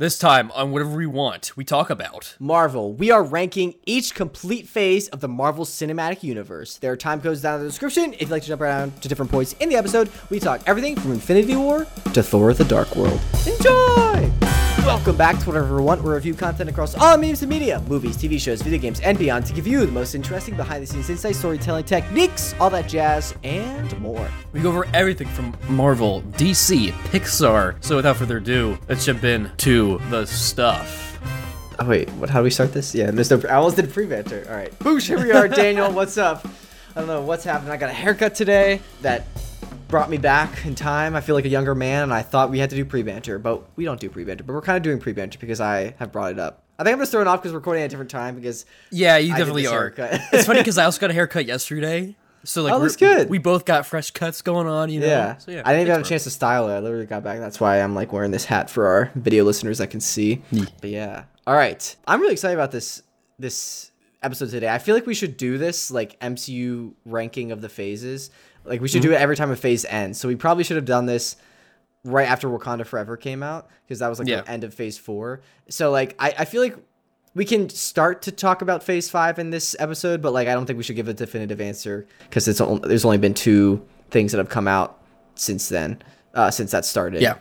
This time on whatever we want, we talk about. Marvel. We are ranking each complete phase of the Marvel Cinematic Universe. There are time codes down in the description. If you'd like to jump around to different points in the episode, we talk everything from Infinity War to Thor the Dark World. Enjoy! Welcome back to Whatever We Want. We review content across all memes and media, movies, TV shows, video games, and beyond to give you the most interesting behind the scenes insight, storytelling techniques, all that jazz, and more. We go over everything from Marvel, DC, Pixar. So without further ado, let's jump in to the stuff. Oh wait, what? How do we start this? Yeah, there's no. I almost did pre-banter. All right, boosh. Here we are, Daniel. What's up? I don't know what's happening. I got a haircut today that brought me back in time. I feel like a younger man, and I thought we had to do pre-banter, but we don't do pre-banter. But we're kind of doing pre-banter because I have brought it up. I think I'm just throwing off because we're recording at a different time because Yeah, you I definitely are. it's funny because I also got a haircut yesterday. So like, Oh, that's good. We both got fresh cuts going on, you know. yeah. So, yeah I didn't even have a chance to style it. I literally got back. That's why I'm like wearing this hat for our video listeners that can see. But yeah. All right. I'm really excited about this this episode today. I feel like we should do this like MCU ranking of the phases. Like we should Mm-hmm. do it every time a phase ends. So we probably should have done this right after Wakanda Forever came out because that was like Yeah. the end of phase four. So like I, I feel like we can start to talk about phase five in this episode, but like I don't think we should give a definitive answer because it's only, there's only been two things that have come out since then, uh, since that started. Yeah.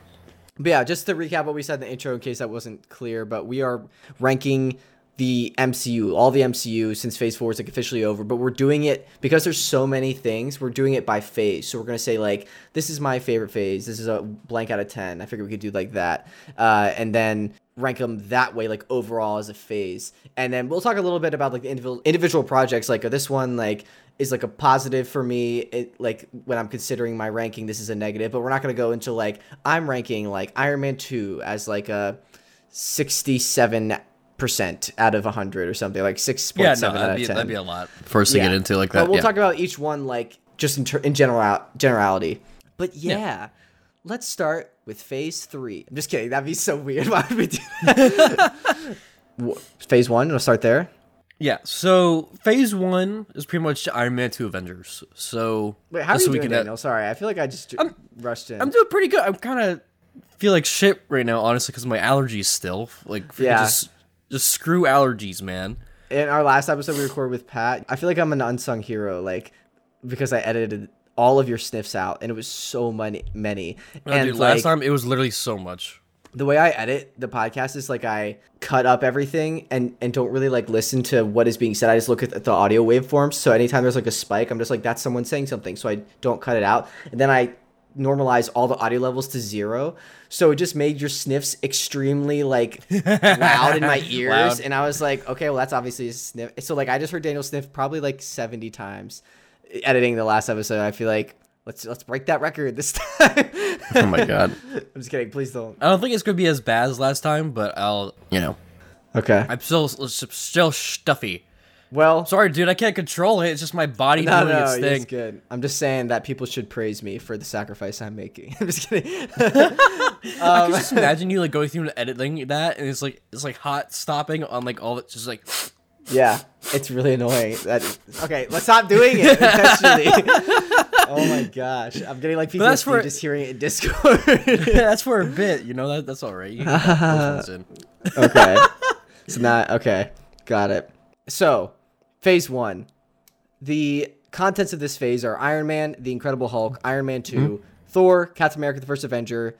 But yeah, just to recap what we said in the intro in case that wasn't clear, but we are ranking the MCU, all the MCU since phase four is like officially over, but we're doing it because there's so many things, we're doing it by phase. So we're gonna say like this is my favorite phase, this is a blank out of ten. I figure we could do like that. Uh, and then rank them that way, like overall as a phase. And then we'll talk a little bit about like the individual individual projects, like this one like is like a positive for me it like when i'm considering my ranking this is a negative but we're not to go into like i'm ranking like iron man 2 as like a 67 percent out of a 100 or something like 6.7 Yeah, no, out that'd of be, 10 that'd be a lot for us to get into like that. but we'll yeah. talk about each one like just in, ter- in general generality but yeah, let's start with phase three i'm just kidding that'd be so weird why would we do that phase one we'll start there Yeah, so phase one is pretty much Iron Man 2 Avengers. So wait how are you we doing can, uh, sorry i feel like i just rushed in I'm doing pretty good. I'm kind of feel like shit right now, honestly, because my allergies still. Like, Yeah. just, just screw allergies, man. in our last episode we recorded with Pat, I feel like I'm an unsung hero, like because I edited all of your sniffs out, and it was so many, many. And dude, like, last time it was literally so much. the way I edit the podcast is like I cut up everything and and don't really like listen to what is being said. I just look at the audio waveforms. So anytime there's like a spike, I'm just like that's someone saying something. So I don't cut it out, and then I normalize all the audio levels to zero. So it just made your sniffs extremely like loud in my ears, Loud. and I was like, okay, well that's obviously a sniff. So like I just heard Daniel sniff probably like 70 times eh, editing the last episode. I feel like. Let's, let's break that record this time. Oh my god. I'm just kidding. Please don't. I don't think it's gonna be as bad as last time, but I'll, you know, Okay. I'm still still stuffy. Well, Sorry, dude, I can't control it. It's just my body No, doing no, its it's good. I'm just saying that people should praise me for the sacrifice I'm making. I'm just kidding. I can um, just imagine you like going through and editing that, and it's like it's like hot stopping on like all it's just like yeah, it's really annoying. That okay, let's stop doing it intentionally. oh my gosh, I'm getting like PTSD that's for- just hearing it in Discord. that's for a bit, you know that that's all right. You can put those ones in. okay, it's not okay. Got it. So, phase one. The contents of this phase are Iron Man, The Incredible Hulk, Iron Man 2, mm-hmm. Thor, Captain America: The First Avenger,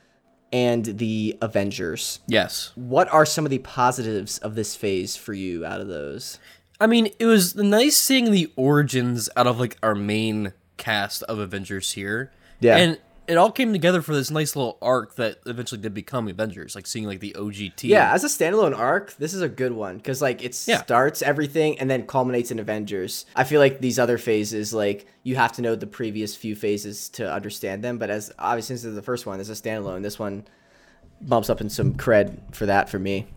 and the Avengers. Yes, What are some of the positives of this phase for you out of those? I mean it was nice seeing the origins out of like our main cast of Avengers here. Yeah. and it all came together for this nice little arc that eventually did become Avengers, like seeing like the OGT. Yeah, as a standalone arc, this is a good one because like it Yeah. starts everything and then culminates in Avengers. I feel like these other phases, like you have to know the previous few phases to understand them. But as obviously since this is the first one, as a standalone, this one bumps up in some cred for that for me.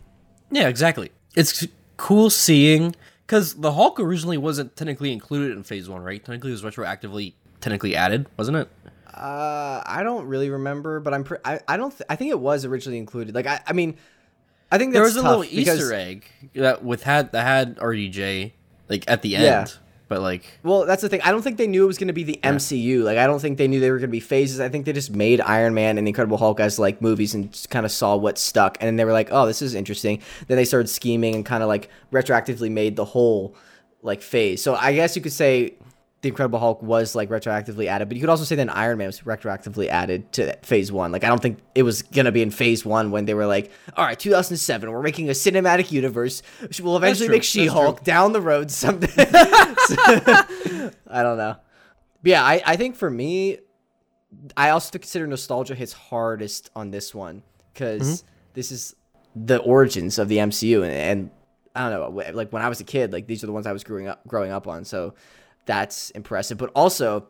Yeah, exactly. It's cool seeing because the Hulk originally wasn't technically included in Phase One, right? Technically, it was retroactively technically added, wasn't it? Uh, I don't really remember, but I'm pre- I, I don't th- I think it was originally included. Like I, I mean, I think There was a little Easter egg that with had that had RDJ like at the Yeah. end, but like Well, that's the thing. I don't think they knew it was going to be the MCU. Like, I don't think they knew they were going to be phases. I think they just made Iron Man and the Incredible Hulk as like movies and kind of saw what stuck. And then they were like, oh, this is interesting. Then they started scheming and kind of like retroactively made the whole like phase. So I guess you could say the Incredible Hulk was like retroactively added, but you could also say then Iron Man was retroactively added to phase one. Like, I don't think it was going to be in phase one when they were like, all right, 2007, we're making a cinematic universe. We'll eventually make She Hulk down the road someday. I don't know. But yeah, I, I think for me, I also consider nostalgia hits hardest on this one because this is the origins of the MCU, and, and I don't know, like when I was a kid, like these are the ones I was growing up growing up on, so that's impressive. But also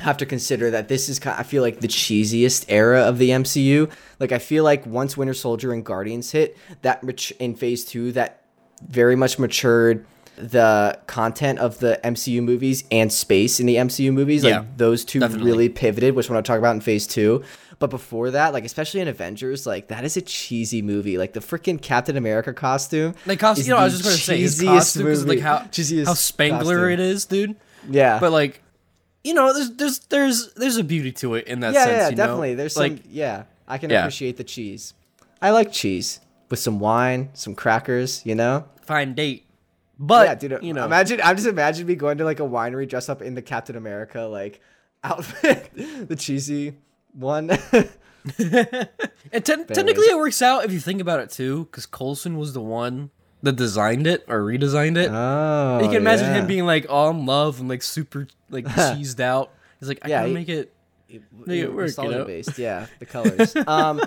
have to consider that this is kind I feel like the cheesiest era of the MCU. Like I feel like once Winter Soldier and Guardians hit, that mat- in Phase Two, that very much matured the content of the MCU movies and space in the MCU movies. Yeah, like those two definitely. really pivoted, which I want to talk about in Phase Two. But before that, like especially in Avengers, like that is a cheesy movie. Like the freaking Captain America costume. like costume. You know, I was just gonna say his costume because like how cheesiest how spangler costume. it is, dude. Yeah, But like, you know, there's there's there's there's a beauty to it in that yeah, sense. yeah, you know? definitely. There's like some, yeah, I can Yeah. appreciate the cheese. I like cheese with some wine, some crackers, you know. fine date, but yeah, dude. you know, imagine. I'm just imagine me going to like a winery dressed up in the Captain America like outfit, the cheesy one. And ten- technically, it works out if you think about it too, because Coulson was the one that designed it or redesigned it. oh, you can imagine yeah. him being like all in love and like super like cheesed out. He's like, I Yeah, gotta make it. Make it work, you know? based. Yeah, the colors. um,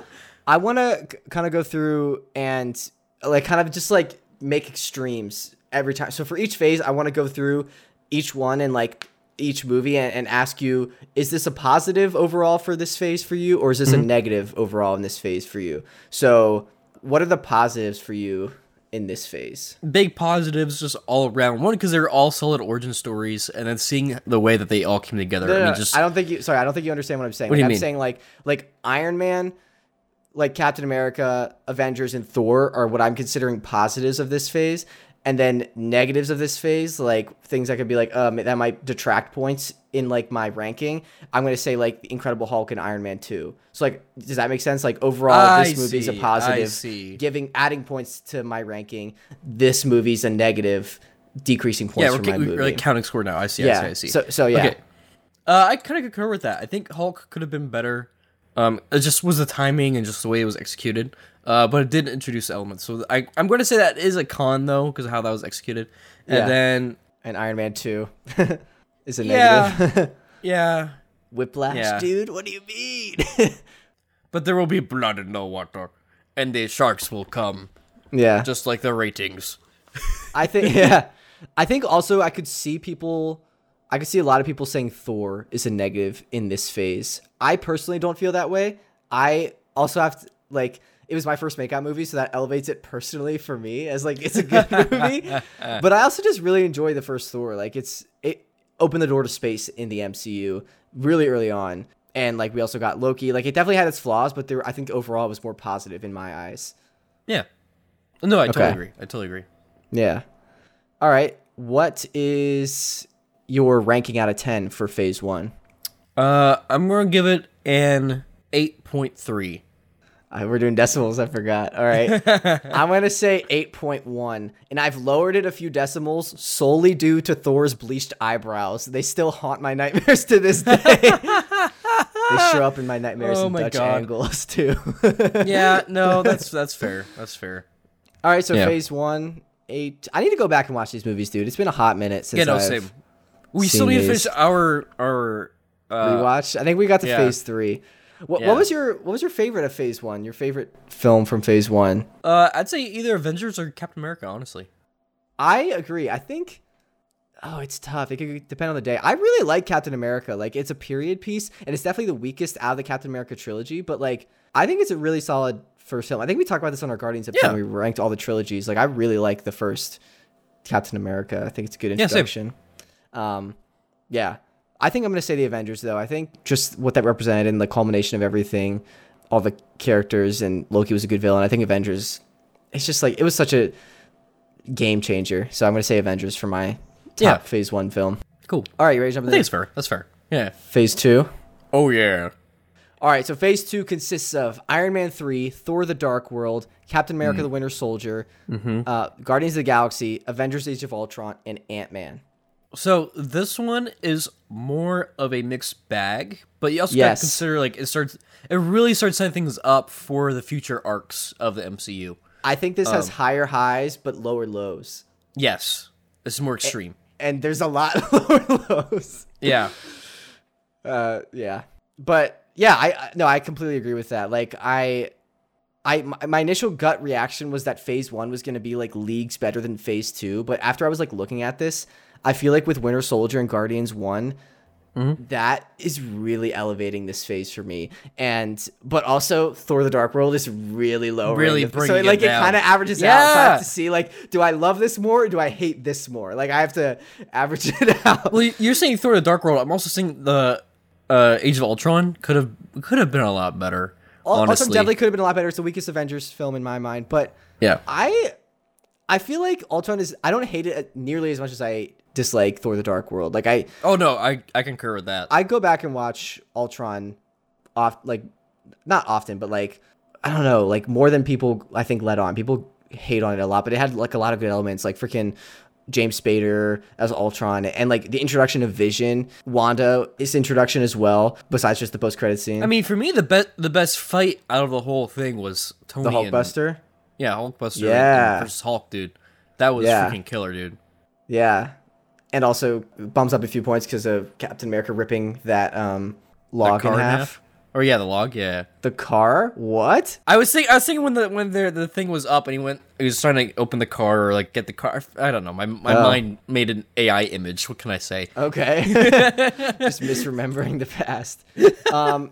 I want to kind of go through and like kind of just like make extremes every time. So for each phase, I want to go through each one and like each movie and, and ask you: Is this a positive overall for this phase for you, or is this Mm-hmm. a negative overall in this phase for you? So, what are the positives for you in this phase? Big positives just all around. One, because they're all solid origin stories, and then seeing the way that they all came together. No, I mean, just I don't think you. Sorry, I don't think you understand what I'm saying. What do Like, you I'm mean? saying like like Iron Man, like Captain America, Avengers, and Thor are what I'm considering positives of this phase, and then negatives of this phase, like things that could be like um that might detract points in like my ranking. I'm gonna say like Incredible Hulk and Iron Man two. So like, does that make sense? Like overall, I this movie's a see, I positive, see. giving adding points to my ranking. This movie's a negative, decreasing yeah, points we're, ca- my we're movie. like counting score now. I see. yeah. I see. I see. So so yeah. Okay. Uh, I kind of concur with that. I think Hulk could have been better. Um, it just was the timing and just the way it was executed. Uh, but it did introduce elements. So I, I'm going to say that is a con though, because of how that was executed. And Yeah. then, and Iron Man 2 is a Yeah. negative. yeah, Whiplash, Yeah. dude. What do you mean? but there will be blood in the water, and the sharks will come, yeah. just like the ratings. I think yeah. I think also I could see people I could see a lot of people saying Thor is a negative in this phase. I personally don't feel that way. I also have to like it was my first makeout movie, so that elevates it personally for me as like it's a good movie. but I also just really enjoy the first Thor. Like it's it opened the door to space in the MCU really early on. And like we also got Loki. Like it definitely had its flaws, but there I think overall it was more positive in my eyes. Yeah. No, I totally Okay. agree. I totally agree. Yeah. All right. What is your ranking out of 10 for phase one? Uh, I'm going to give it an 8.3. Uh, we're doing decimals. I forgot. All right. I'm going to say 8.1. And I've lowered it a few decimals solely due to Thor's bleached eyebrows. They still haunt my nightmares to this day. they show up in my nightmares Oh in my Dutch God. angles, too. Yeah, no, that's that's fair. That's fair. All right. So Yeah. phase one, eight. I need to go back and watch these movies, dude. It's been a hot minute since Yeah, no, I've same. We seen still need to finish our our uh, rewatch. I think we got to yeah. phase three. What, Yeah. what was your what was your favorite of phase one? Your favorite film from phase one? uh I'd say either Avengers or Captain America, honestly. I agree. I think. Oh, it's tough. It could depend on the day. I really like Captain America. Like, it's a period piece, and it's definitely the weakest out of the Captain America trilogy. But like, I think it's a really solid first film. I think we talked about this on our Guardians episode. Yeah. when We ranked all the trilogies. Like, I really like the first Captain America. I think it's a good Yeah, introduction. um, yeah. I think I'm gonna say the Avengers though. I think just what that represented and the culmination of everything, all the characters and Loki was a good villain. I think Avengers. It's just like it was such a game changer. So I'm gonna say Avengers for my top Yeah. Phase One film. Cool. All right, you ready to jump I into think it's fair. That's fair. Yeah. Phase Two? Oh yeah. All right, so Phase Two consists of Iron Man three, Thor: The Dark World, Captain America: Mm. The Winter Soldier, Mm-hmm. uh, Guardians of the Galaxy, Avengers: Age of Ultron, and Ant Man. So this one is more of a mixed bag, but you also Yes. gotta consider like it starts. It really starts setting things up for the future arcs of the MCU. I think this Um, has higher highs but lower lows, Yes, it's more extreme. and there's a lot of lower lows. Yeah. Uh, yeah, but yeah, I no, I completely agree with that. Like I. I my, my initial gut reaction was that phase 1 was going to be like leagues better than phase 2, but after I was like looking at this, I feel like with Winter Soldier and Guardians one Mm-hmm. that is really elevating this phase for me. And but also Thor: The Dark World is really low. Really so bringing it, it like it down. kind of averages out. So I have to see like, do I love this more or do I hate this more? Like I have to average it out. Well, you're saying Thor: The Dark World. I'm also saying the uh, Age of Ultron could have could have been a lot better. Ultron honestly, definitely could have been a lot better. It's the weakest Avengers film in my mind, but yeah. I I feel like Ultron is I don't hate it nearly as much as I dislike Thor the Dark World. Like I Oh no, I I concur with that. I go back and watch Ultron off like not often, but like I don't know, like more than people I think let on. People hate on it a lot, but it had like a lot of good elements, like freaking James Spader as Ultron, and like the introduction of Vision, Wanda, its introduction as well. Besides just the post credit scene, I mean, for me, the best the best fight out of the whole thing was Tony the and- Hulkbuster. yeah, Hulkbuster. Yeah. and- versus Hulk, dude. That was Yeah. freaking killer, dude. Yeah, and also bumps up a few points because of Captain America ripping that um log car in in half. half? Or yeah, the log. Yeah. The car? What? I was thinking. I was thinking when the when the the thing was up and he went. He was trying to open the car or like get the car. I don't know. My my Oh. mind made an AI image. What can I say? Okay. Just misremembering the past. Um,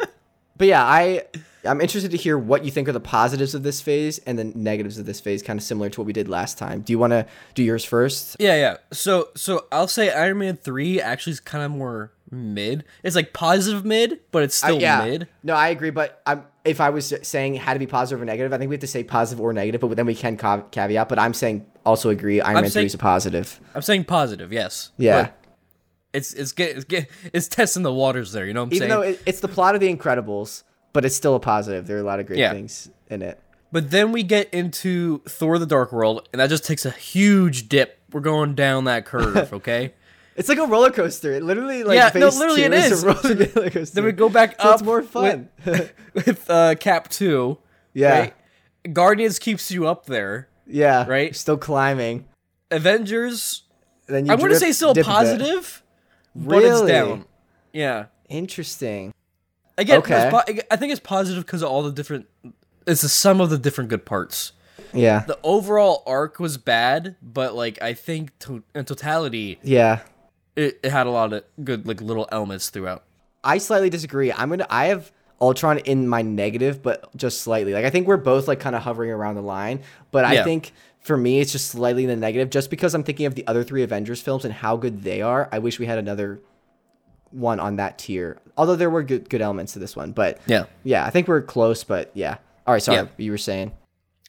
but yeah, I I'm interested to hear what you think are the positives of this phase and the negatives of this phase, kind of similar to what we did last time. Do you want to do yours first? Yeah, yeah. So so I'll say Iron Man three actually is kind of more mid. It's like positive mid, but it's still Uh, yeah. mid. No, I agree. But I'm, if I was saying it had to be positive or negative, I think we have to say positive or negative. But then we can ca- caveat. But I'm saying also agree. Iron I'm Man saying- three is a positive. I'm saying positive, yes. Yeah. But it's it's get it's get it's testing the waters there. You know what I'm Even saying? though it, it's the plot of The Incredibles, but it's still a positive. There are a lot of great Yeah. things in it. But then we get into Thor: The Dark World, and that just takes a huge dip. We're going down that curve, okay? It's like a roller coaster. It literally like Yeah, no, literally it is is. a roller coaster. then we go back So up. it's more fun. with, with uh, Cap Two. yeah, right? Guardians keeps you up there. yeah, Right? Still climbing. Avengers. Then you I want to say still dip a bit. positive, but it's Really? down. Yeah. Interesting. Again, Okay. po- I think it's positive because of all the different. It's the sum of the different good parts. Yeah, The overall arc was bad, but like I think to- in totality, yeah. it, it had a lot of good like little elements throughout. I slightly disagree. I'm gonna. I have Ultron in my negative, but just slightly. Like I think we're both like kind of hovering around the line, but I Yeah. think for me it's just slightly in the negative, just because I'm thinking of the other three Avengers films and how good they are. I wish we had another one on that tier. Although there were good good elements to this one, but Yeah. yeah, I think we're close. But yeah. All right, sorry. Yeah. You were saying.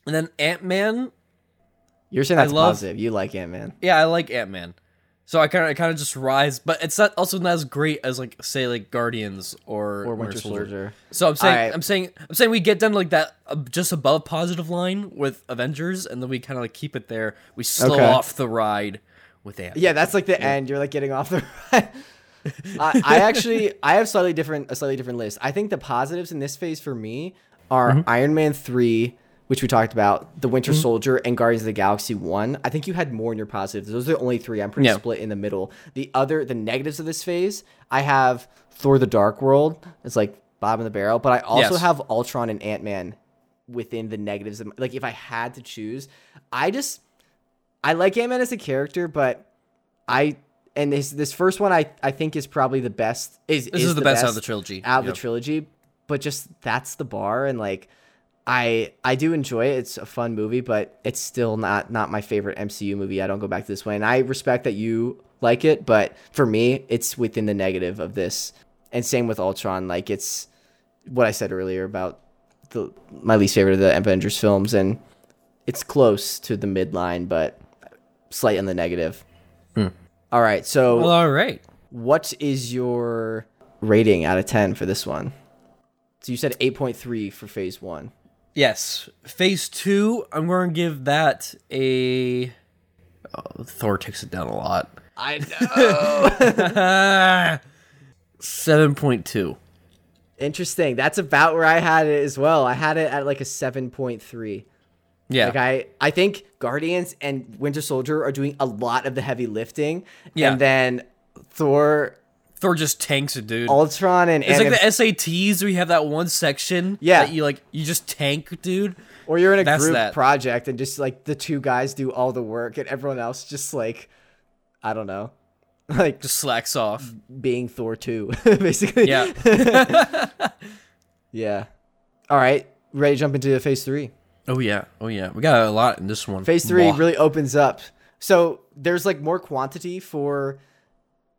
And then Ant Man, You're saying that's love- positive. You like Ant Man. yeah, I like Ant Man. So I kind of I kind of just rise, but it's not also not as great as like say like Guardians or, Or Winter Soldier. So I'm saying Alright. I'm saying I'm saying we get down to like that uh, just above positive line with Avengers, and then we kind of like keep it there. We slow Okay. off the ride with Ant. Yeah, that's like the end. You're like getting off the ride. I, I actually I have slightly different a slightly different list. I think the positives in this phase for me are Mm-hmm. Iron Man three, which we talked about, the Winter Soldier, and Guardians of the Galaxy one. I think you had more in your positives. Those are the only three. I'm pretty Yeah. split in the middle. The other the negatives of this phase, I have Thor: The Dark World. It's like bottom of the barrel, but I also Yes. have Ultron and Ant Man within the negatives. Like if I had to choose, I just I like Ant Man as a character, but I and this this first one I I think is probably the best. Is This is, the, best, out of the trilogy. out of Yep. the trilogy, but just that's the bar, and like I I do enjoy it. It's a fun movie, but it's still not not my favorite MCU movie. I don't go back to this way, and I respect that you like it, but for me, it's within the negative of this. And same with Ultron. Like it's what I said earlier about the my least favorite of the Avengers films, and it's close to the midline, but slight on the negative. Hmm. All right. So Well, all right. what is your rating out of 10 for this one? So you said 8.3 for phase 1. Yes. Phase two, I'm going to give that a. Oh, Thor takes it down a lot. I know. 7.2. Interesting. That's about where I had it as well. I had it at like a 7.3. Yeah. Like I, I think Guardians and Winter Soldier are doing a lot of the heavy lifting. Yeah. And then Thor, Thor just tanks it, dude. Ultron, and it's like the SATs where you have that one section. Yeah. That you like, you just tank, dude. or you're in a That's group that. project and just like the two guys do all the work and everyone else just like, I don't know, like Just slacks off. being Thor 2, basically. Yeah. Yeah. All right. Ready to jump into phase three? Oh, yeah. Oh, yeah. We got a lot in this one. Phase three really opens up. So there's like more quantity for.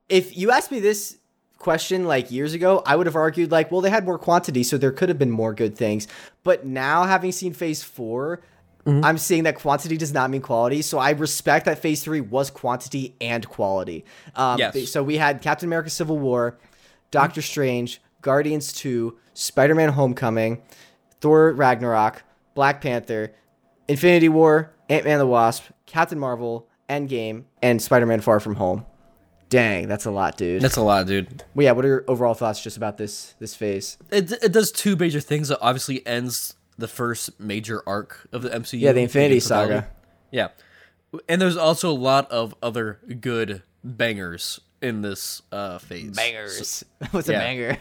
If you asked me this question like years ago, I would have argued like, well, they had more quantity, so there could have been more good things. But now, having seen phase 4 Mm-hmm. I'm seeing that quantity does not mean quality. So I respect that phase three was quantity and quality. Um, Yes. So we had Captain America: Civil War, Doctor Strange, Guardians Two, Spider-Man: Homecoming, Thor: Ragnarok, Black Panther, Infinity War, Ant Man the Wasp, Captain Marvel, Endgame, and Spider Man Far From Home. Dang, that's a lot, dude. That's a lot, dude. well, yeah, what are your overall thoughts just about this this phase? It, it does two major things. It obviously ends the first major arc of the MCU. Yeah, the Infinity in totality. Saga. Yeah. And there's also a lot of other good bangers in this uh, phase. So- What's a banger?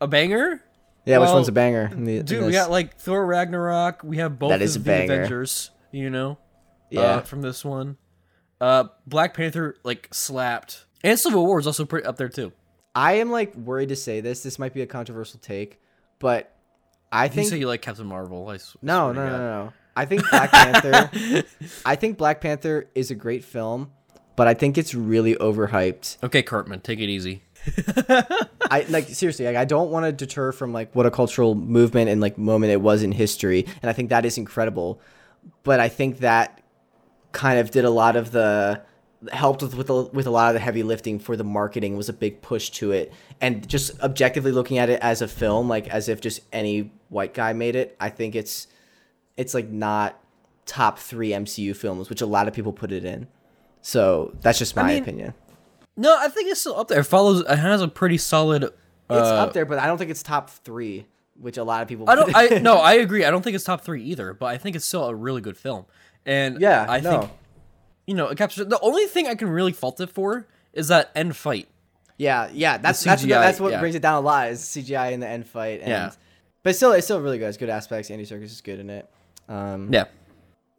a banger? Yeah, which one's a banger? the- Dude, we got like Thor Ragnarok. We have both That is of a the banger. Avengers, you know? Yeah. Uh, from this one. Uh, Black Panther, like, slapped. And Civil War is also pretty up there, too. I am like worried to say this. This might be a controversial take, but I You think say you like Captain Marvel. I no, no, no, God. no. I think Black Panther. I think Black Panther is a great film, but I think it's really overhyped. Okay, Cartman, take it easy. I like seriously, like I don't want to deter from like what a cultural movement and like moment it was in history, and I think that is incredible. But I think that kind of did a lot of the helped with with a, with a lot of the heavy lifting for the marketing was a big push to it, and just objectively looking at it as a film, like as if just any white guy made it, I think it's it's like not top three MCU films, which a lot of people put it in. So that's just my mean, opinion. No, I think it's still up there. It follows. It has a pretty solid. It's uh, up there, but I don't think it's top three, which a lot of people. I don't. I no. I agree. I don't think it's top three either. But I think it's still a really good film. And Yeah, I no. think you know it captures. The only thing I can really fault it for is that end fight. Yeah, yeah, that's that's that's what yeah. brings it down a lot is CGI in the end fight. And, Yeah. but still, it's still really good. It's good aspects. Andy Serkis is good in it. Um, Yeah.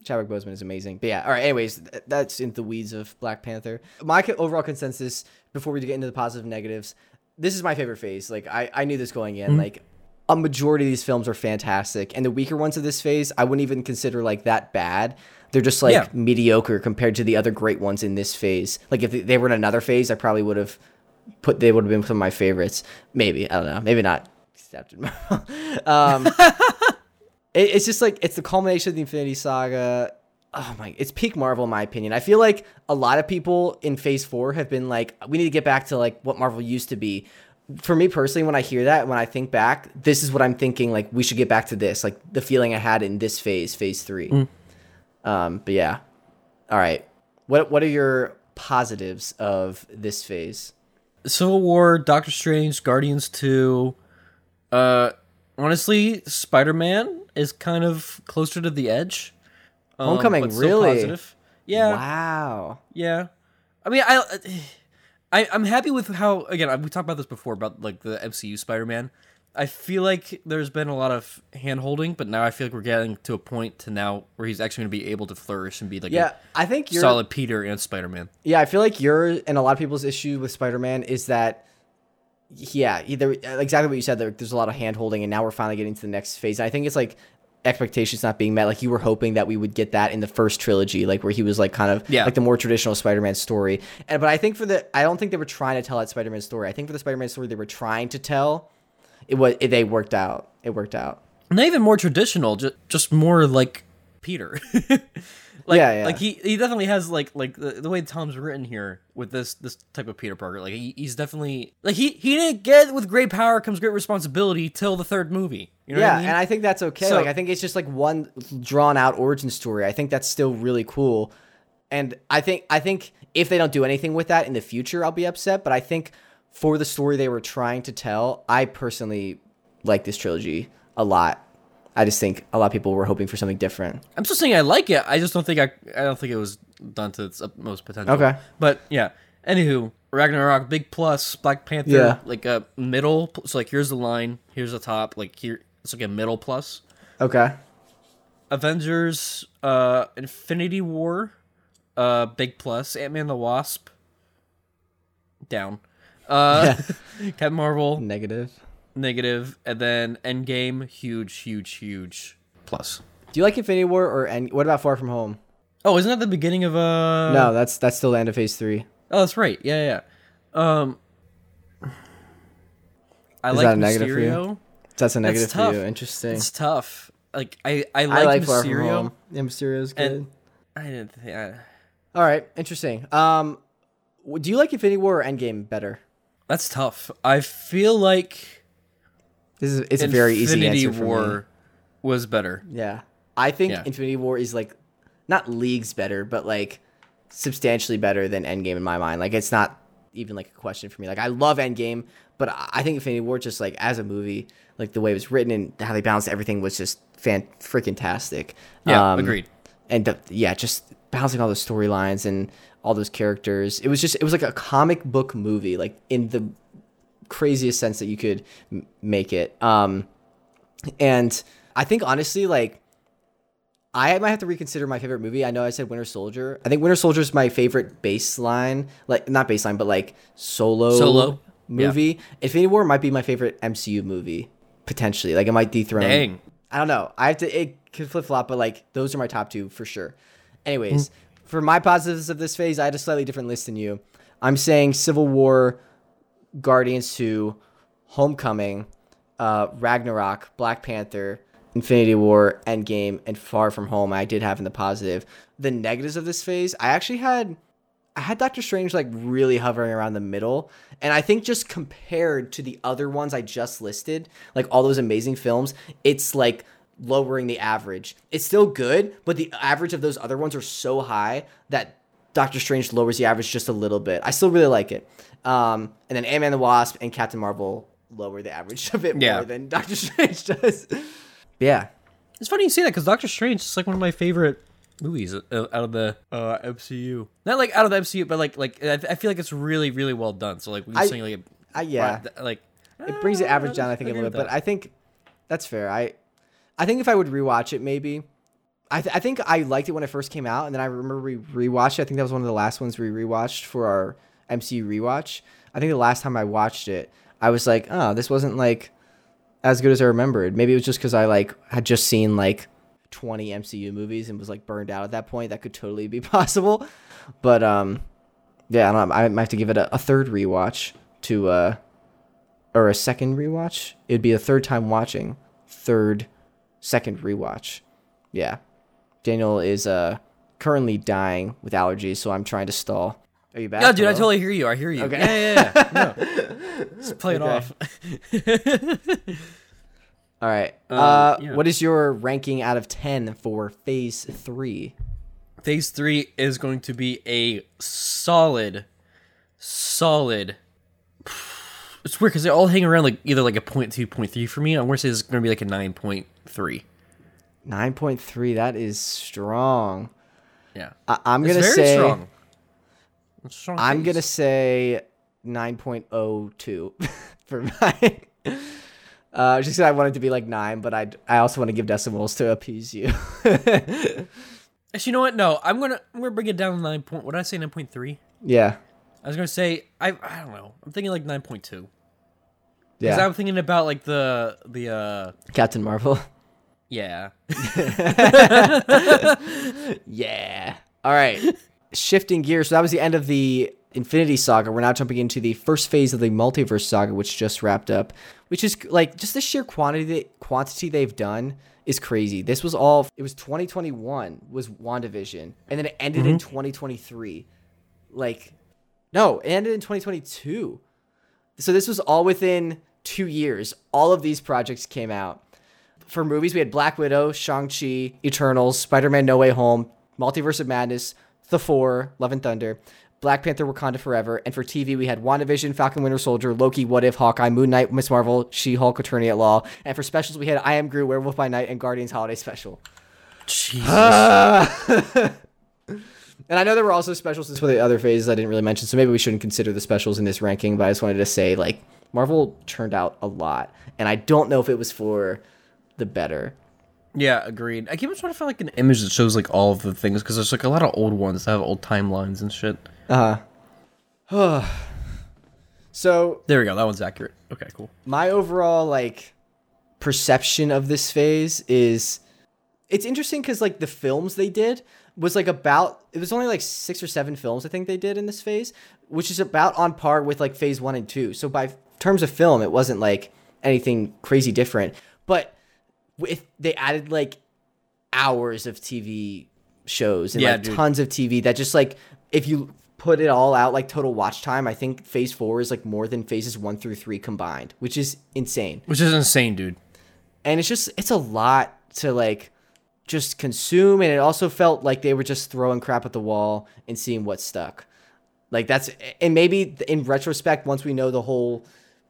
Chadwick Boseman is amazing. But yeah, all right. Anyways, th- that's into the weeds of Black Panther. My overall consensus before we get into the positive and negatives, this is my favorite phase. Like I, I knew this going in. Mm-hmm. Like a majority of these films are fantastic, and the weaker ones of this phase, I wouldn't even consider like that bad. They're just like Yeah. mediocre compared to the other great ones in this phase. Like if they were in another phase, I probably would have put they would have been some of my favorites. Maybe I don't know. Maybe not. Captain Marvel. um, it, it's just like it's the culmination of the Infinity Saga. Oh my! It's peak Marvel in my opinion. I feel like a lot of people in Phase Four have been like, we need to get back to like what Marvel used to be. For me personally, when I hear that, when I think back, this is what I'm thinking. Like we should get back to this, like the feeling I had in this phase, Phase Three. Um, but yeah, all right. What what are your positives of this phase? Civil War, Doctor Strange, Guardians Two. Uh, honestly, Spider Man is kind of closer to the edge. Um, Homecoming, really? positive. Yeah. Wow. Yeah, I mean, I, I, I'm happy with how again we talked about this before about like the MCU Spider-Man. I feel like there's been a lot of hand holding, but now I feel like we're getting to a point to now where he's actually going to be able to flourish and be like Yeah, I think solid Peter and Spider-Man. Yeah, I feel like your and a lot of people's issue with Spider-Man is that, yeah, either uh, exactly what you said. There, there's a lot of hand holding, and now we're finally getting to the next phase. And I think it's like expectations not being met. Like you were hoping that we would get that in the first trilogy, like where he was like kind of Yeah. like the more traditional Spider-Man story. And but I think for the, I don't think they were trying to tell that Spider-Man story. I think for the Spider-Man story they were trying to tell, it was it, they worked out. It worked out. Not even more traditional, just just more like Peter. like, Yeah, yeah. like he he definitely has like like the, the way Tom's written here with this this type of Peter Parker. Like he, he's definitely like he he didn't get with great power comes great responsibility till the third movie. You know yeah, what I mean? and I think that's okay. So- like I think it's just like one drawn out origin story. I think that's still really cool. And I think I think if they don't do anything with that in the future, I'll be upset. But I think for the story they were trying to tell, I personally like this trilogy a lot. I just think a lot of people were hoping for something different. I'm still saying I like it. I just don't think I I don't think it was done to its utmost potential. Okay. But yeah. Anywho, Ragnarok, big plus. Black Panther, Yeah. like a middle. So like here's the line, here's the top. Like here, it's like a middle plus. Okay. Avengers, uh, Infinity War, uh, big plus. Ant Man the Wasp, down. Uh, Captain Marvel, Negative. Negative, and then Endgame, huge, huge, huge plus. Do you like Infinity War or and what about Far From Home? Oh, isn't that the beginning of uh? no, that's that's still the end of Phase Three. Oh, that's right. Yeah, yeah. Um, I Is like that a negative for you? That's a negative for you. Interesting. It's tough. Like I, I like, I like Far From Mysterio. Home. Yeah, Mysterio's good. And I didn't think. I, All right, interesting. Um, do you like Infinity War or Endgame better? that's tough. I feel like This is it's a very easy Infinity answer for War me. was better. Yeah, I think Yeah. Infinity War is like not leagues better, but like substantially better than Endgame in my mind. Like it's not even like a question for me. Like I love Endgame, but I think Infinity War just like as a movie, like the way it was written and how they balanced everything was just fan freaking tastic. Yeah, um, agreed. And the, yeah, just balancing all those storylines and all those characters. It was just it was like a comic book movie, like in the craziest sense that you could m- make it. Um, and I think honestly, like, I might have to reconsider my favorite movie. I know I said Winter Soldier. I think Winter Soldier is my favorite baseline, like not baseline, but like solo Solo? movie. Infinity War might be my favorite MCU movie potentially. Like it might dethrone. Dang. I don't know. I have to. It could flip flop, but like those are my top two for sure. Anyways, for my positives of this phase, I had a slightly different list than you. I'm saying Civil War, Guardians 2, Homecoming, uh, Ragnarok, Black Panther, Infinity War, Endgame, and Far From Home. I did have in the positive. The negatives of this phase, I actually had I had Doctor Strange like really hovering around the middle. And I think just compared to the other ones I just listed, like all those amazing films, it's like lowering the average. It's still good, but the average of those other ones are so high that Doctor Strange lowers the average just a little bit. I still really like it. Um, and then Ant Man the Wasp and Captain Marvel lower the average a bit Yeah. more than Doctor Strange does. yeah. It's funny you say that because Doctor Strange is like one of my favorite movies uh, out of the uh, MCU. Not like out of the MCU, but like like I, I feel like it's really really well done. So like we I- are saying like I, yeah. like it brings the uh, average down, I think, a little with bit. But. I think that's fair. I, I think if I would rewatch it, maybe. I, th- I think I liked it when it first came out, and then I remember we rewatched it. I think that was one of the last ones we rewatched for our MCU rewatch. I think the last time I watched it, I was like, oh, this wasn't like as good as I remembered. Maybe it was just because I like had just seen like 20 MCU movies and was like burned out at that point. That could totally be possible. But um, yeah, I. I might have to give it a, a third rewatch to uh, or a second rewatch. It'd be a third time watching, third, second rewatch. Yeah, Daniel is uh currently dying with allergies, so I'm trying to stall. Are you back? Yeah, dude, I totally hear you. I hear you. Okay. Yeah, yeah, yeah. No. Just play it Okay. off. All right. Uh, yeah. what is your ranking out of ten for Phase Three? Phase three is going to be a solid, solid. It's weird because they all hang around like either like a point two, point three for me. I'm gonna say it's gonna be like a nine point three. Nine point three. That is strong. Yeah, I- I'm It's gonna very say. strong. It's strong I'm phase. gonna say nine point oh two for mine. Uh, just 'cause I wanted to be like nine, but I I also want to give decimals to appease you. Actually, you know what? No, I'm gonna I'm gonna bring it down to nine point. What did I say? Nine point three. yeah, I was gonna say I I don't know. I'm thinking like nine point two. Yeah. Because. I'm thinking about like the the uh Captain Marvel. Yeah. Yeah. All right. Shifting gears. So that was the end of the Infinity Saga. We're now jumping into the first phase of the Multiverse Saga, which just wrapped up. Which is like just the sheer quantity quantity they've done is crazy. This was all it was 2021 was WandaVision and then it ended in mm-hmm. 2023. Like no, it ended in 2022. So this was all within 2 years. All of these projects came out. For movies, we had Black Widow, Shang-Chi, Eternals, Spider-Man No Way Home, Multiverse of Madness, The Four, Love and Thunder, Black Panther Wakanda Forever, and for TV we had WandaVision, Falcon Winter Soldier, Loki, What If, Hawkeye, Moon Knight, Ms. Marvel, She-Hulk, Attorney at Law, and for specials we had I Am Groot, Werewolf by Night, and Guardians Holiday Special. Jesus. And I know there were also specials for the other phases I didn't really mention, so maybe we shouldn't consider the specials in this ranking, but I just wanted to say like Marvel turned out a lot, and I don't know if it was for the better. yeah, agreed. I keep on trying to find like an image that shows like all of the things because there's like a lot of old ones that have old timelines and shit. Uh-huh. So There we go. That one's accurate. Okay, cool. my overall like perception of this phase is it's interesting because like the films they did was like about it was only like six or seven films i think they did in this phase which is about on par with like phase one and two so by terms of film it wasn't like anything crazy different but if they added like hours of tv shows and Yeah, like dude. tons of tv that just like if you put it all out like total watch time i think phase four is like more than phases one through three combined which is insane Which is insane, dude. and it's just it's a lot to like just consume and it also felt like they were just throwing crap at the wall and seeing what stuck like that's and maybe in retrospect once we know the whole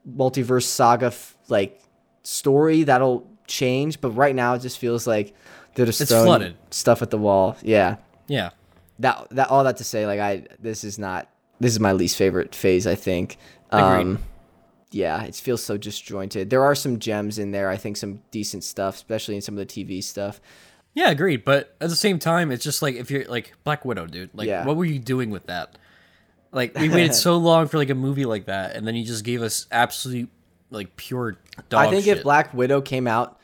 multiverse saga f- like story that'll change but right now it just feels like they're just It's throwing flooded. stuff at the wall yeah Yeah. that that all that to say like i this is not this is my least favorite phase i think Agreed. um yeah it feels so disjointed there are some gems in there i think some decent stuff especially in some of the tv stuff Yeah, agreed. But at the same time, it's just like if you're like Black Widow, dude. Like, Yeah. what were you doing with that? Like, we waited so long for like a movie like that, and then you just gave us absolute like pure dog i think shit. if black widow came out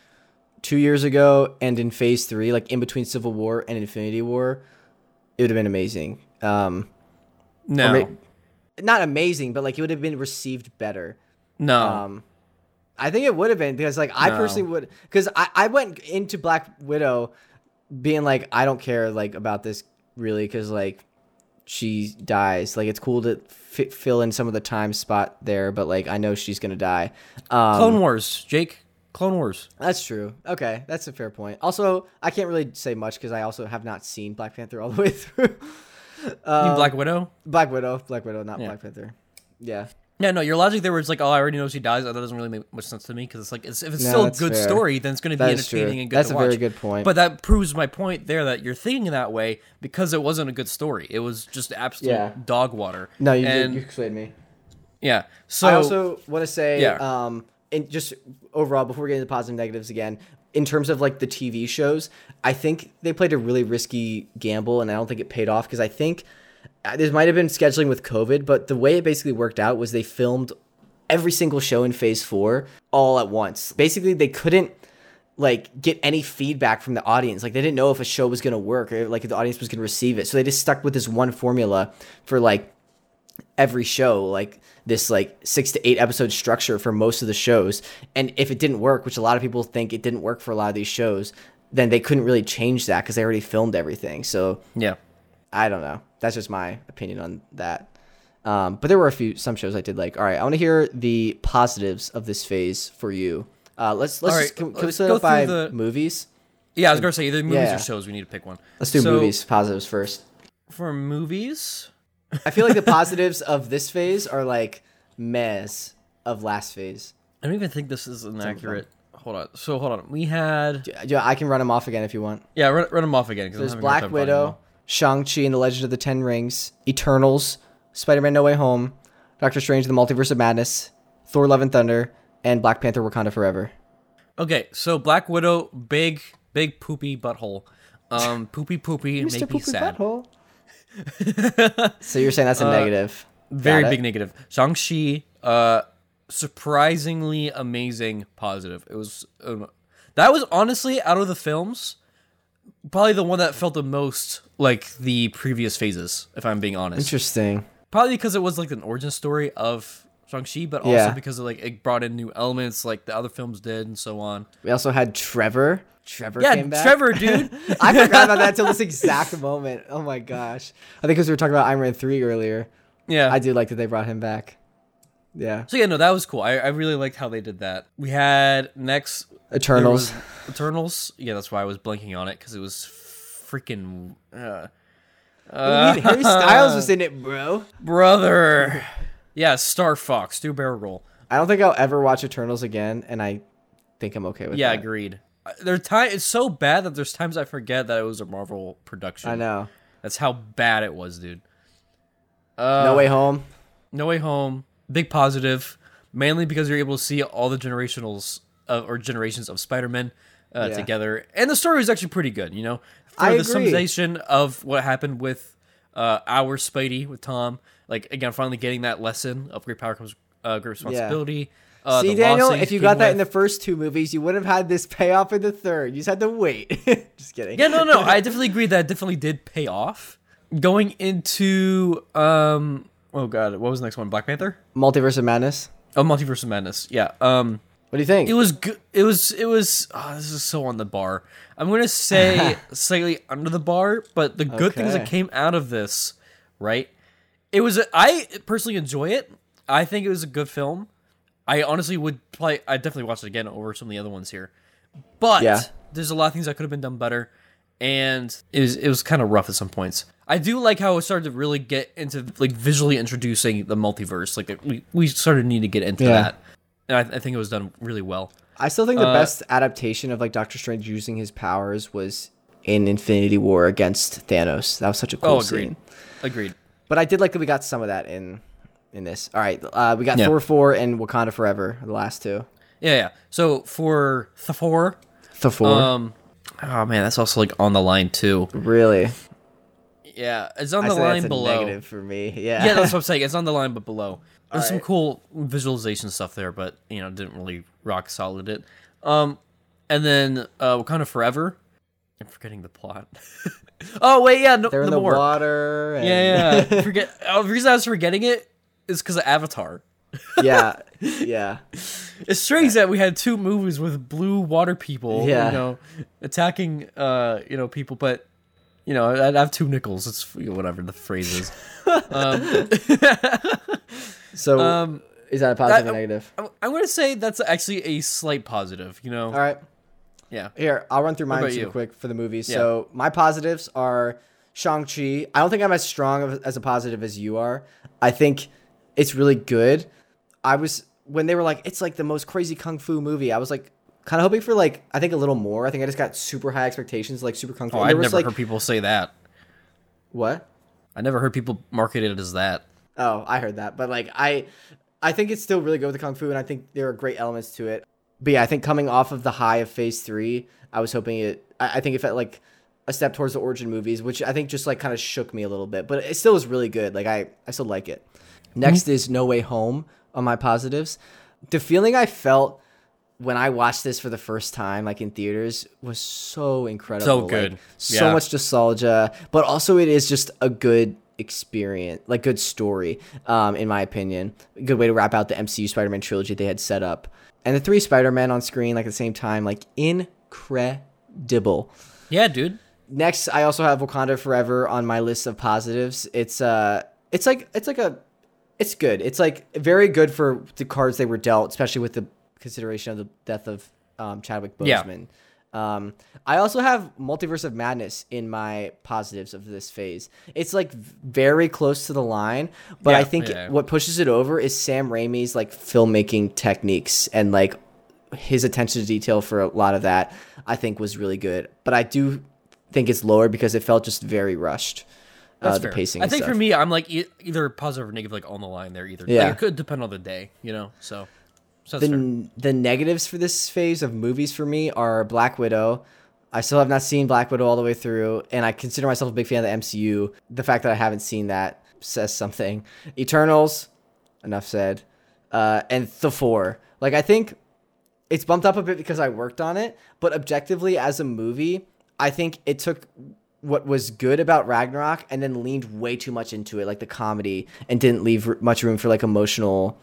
two years ago and in phase three like in between civil war and infinity war it would have been amazing um no, not amazing but like it would have been received better no, Um, I think it would have been because like I No. personally would because I, I went into Black Widow being like I don't care like about this really because like she dies like it's cool to fi- fill in some of the time spot there but like I know she's gonna die. Um, Clone Wars, Jake. Clone Wars. that's true. Okay, that's a fair point. Also, I can't really say much because I also have not seen Black Panther all the way through. Um, Black Widow. Black Widow, Black Widow, not Yeah. Black Panther. Yeah. Yeah, no, your logic there was like, oh, I already know she dies. That doesn't really make much sense to me because it's like, it's, if it's No, still a good fair. story, then it's going to be is true. entertaining and good That's a watch. very good point. But that proves my point there that you're thinking that way because it wasn't a good story. It was just absolute Yeah. dog water. No, you and, did, you explained me. Yeah. So I also want to say, Yeah. um, and just overall, before we get into positive negatives again, in terms of like the TV shows, I think they played a really risky gamble, and I don't think it paid off because I think uh, this might have been scheduling with COVID, but the way it basically worked out was they filmed every single show in Phase Four all at once. Basically, they couldn't like get any feedback from the audience. Like they didn't know if a show was gonna work or like if the audience was gonna receive it. So they just stuck with this one formula for like every show like this like six to eight episode structure for most of the shows and if it didn't work which a lot of people think it didn't work for a lot of these shows then they couldn't really change that because they already filmed everything so yeah. i don't know that's just my opinion on that um, but there were a few some shows i did like all right i want to hear the positives of this phase for you uh, let's let's All just, right, can, can we let's split go by the- movies Yeah, I was to say either movies Yeah. or shows. We need to pick one. let's do So, movies positives first For movies, i feel like the positives of this phase are like mess of last phase I don't even think this is an accurate. Hold on. So hold on. We had Yeah, I can run them off again if you want. yeah, run, run them off again because There's Black Widow, Shang-Chi and the Legend of the Ten Rings, Eternals, Spider-Man No Way Home, Doctor Strange the Multiverse of Madness, Thor Love and Thunder, and Black Panther Wakanda Forever. Okay, so Black Widow, big, big poopy butthole. Um, poopy poopy, make me sad. so you're saying that's a negative. Very big negative. Shang-Chi, uh, surprisingly amazing positive. It was, um, that was honestly, out of the films, probably the one that felt the most like the previous phases, if I'm being honest. Interesting. Probably because it was like an origin story of Shang-Chi, but also Yeah. because of like it brought in new elements like the other films did and so on. We also had Trevor. Trevor Yeah, came back. Trevor, dude. I forgot about that until this exact moment. Oh my gosh. I think because we were talking about Iron Man 3 earlier. yeah. I do like that they brought him back. Yeah. so yeah, no, that was cool. I, I really liked how they did that. We had next Eternals. Eternals. Yeah, that's why I was blanking on it because it was freaking uh, you mean? Harry Styles was in it, bro. brother. Yeah, Star Fox, do a barrel roll. I don't think I'll ever watch Eternals again, and I think I'm okay with Yeah, that. agreed. There time it's so bad that there's times I forget that it was a Marvel production. I know. That's how bad it was, dude. Uh, No Way Home. No Way Home, big positive, mainly because you're able to see all the generationals of, or generations of Spider-Man uh, Yeah. together, and the story was actually pretty good. You know, for I the agree. summarization of what happened with uh, our Spidey with Tom, like again, finally getting that lesson of great power comes uh, great responsibility. Uh, See, Daniel, if you got that in the first two movies, you wouldn't have had this payoff in the third. You just had to wait. just kidding. yeah, no, no, I definitely agree that it definitely did pay off. Going into um, oh god, what was the next one? Black Panther. Multiverse of Madness. Oh, Multiverse of Madness. Yeah. Um. What do you think? It was good. It was. It was. Oh, this is so on the bar. I'm gonna say slightly under the bar, but the good things that came out of this, right? It was. A, I personally enjoy it. I think it was a good film. I honestly would play. I definitely watch it again over some of the other ones here, but Yeah. there's a lot of things that could have been done better, and it was. It was kind of rough at some points. I do like how it started to really get into like visually introducing the multiverse. Like we we started to need to get into Yeah. that, and I, I think it was done really well. I still think the Uh, best adaptation of like Doctor Strange using his powers was in Infinity War against Thanos. That was such a cool Oh, scene. agreed. Agreed. But I did like that we got some of that in in this. All right, uh, we got Yeah. Thor four and Wakanda Forever, the last two. Yeah, yeah. So for Thor, The four, um, oh man, that's also like on the line too. really? Yeah, it's on I the line below. negative for me. Yeah, Yeah, that's what I'm saying. It's on the line, but below. There's some cool visualization stuff there, but you know, didn't really rock solid it. Um, and then uh, Wakanda Forever. I'm forgetting the plot. oh wait, yeah, no, they're in the more. water. And Yeah, yeah. Forget. Oh, the reason I was forgetting it is because of Avatar. yeah, yeah. It's strange that we had two movies with blue water people, Yeah. you know, attacking, uh, you know, people, but you know, I, I have two nickels. It's whatever the phrase is. um, So um, is that a positive that- or negative? I'm, I'm gonna say that's actually a slight positive. You know, All right. yeah, Here, I'll run through mine you? quick for the movies. Yeah. So my positives are Shang-Chi. I don't think I'm as strong of, as a positive as you are. I think it's really good. I was when they were like, it's like the most crazy kung fu movie. I was like, kind of hoping for like, I think a little more. I think I just got super high expectations, like super kung fu. oh, I've was never like heard people say that. what? I never heard people market it as that. Oh, I heard that, but like I, I think it's still really good with the kung fu, and I think there are great elements to it. But yeah, I think coming off of the high of Phase Three, I was hoping it. I, I think it felt like a step towards the origin movies, which I think just like kind of shook me a little bit. But it still was really good. Like I, I still like it. Next is No Way Home on my positives. The feeling I felt when I watched this for the first time, like in theaters, was so incredible. So Like, good. so Yeah. much nostalgia, but also it is just a good experience, like good story, um, in my opinion. A good way to wrap out the MCU Spider-Man trilogy they had set up, and the three Spider-Man on screen like at the same time, like incredible. Yeah, dude. Next, I also have Wakanda Forever on my list of positives. It's uh, it's like it's like a, it's good. It's like very good for the cards they were dealt, especially with the consideration of the death of um, Chadwick Yeah. Boseman. Um, I also have Multiverse of Madness in my positives of this phase. It's like very close to the line, but Yeah, I think yeah. what pushes it over is Sam Raimi's like filmmaking techniques and like his attention to detail for a lot of that. I think was really good, but I do think it's lower because it felt just very rushed. Uh, the pacing. I think stuff. for me, I'm like e- either positive or negative, like on the line there. Either. Yeah. Like, it could depend on the day, you know. So, so that's the, n- the negatives for this phase of movies for me are Black Widow. I still have not seen Black Widow all the way through, and I consider myself a big fan of the MCU. The fact that I haven't seen that says something. Eternals, enough said. Uh, and Thor Four. Like, I think it's bumped up a bit because I worked on it, but objectively, as a movie, I think it took what was good about Ragnarok and then leaned way too much into it, like the comedy, and didn't leave r- much room for like emotional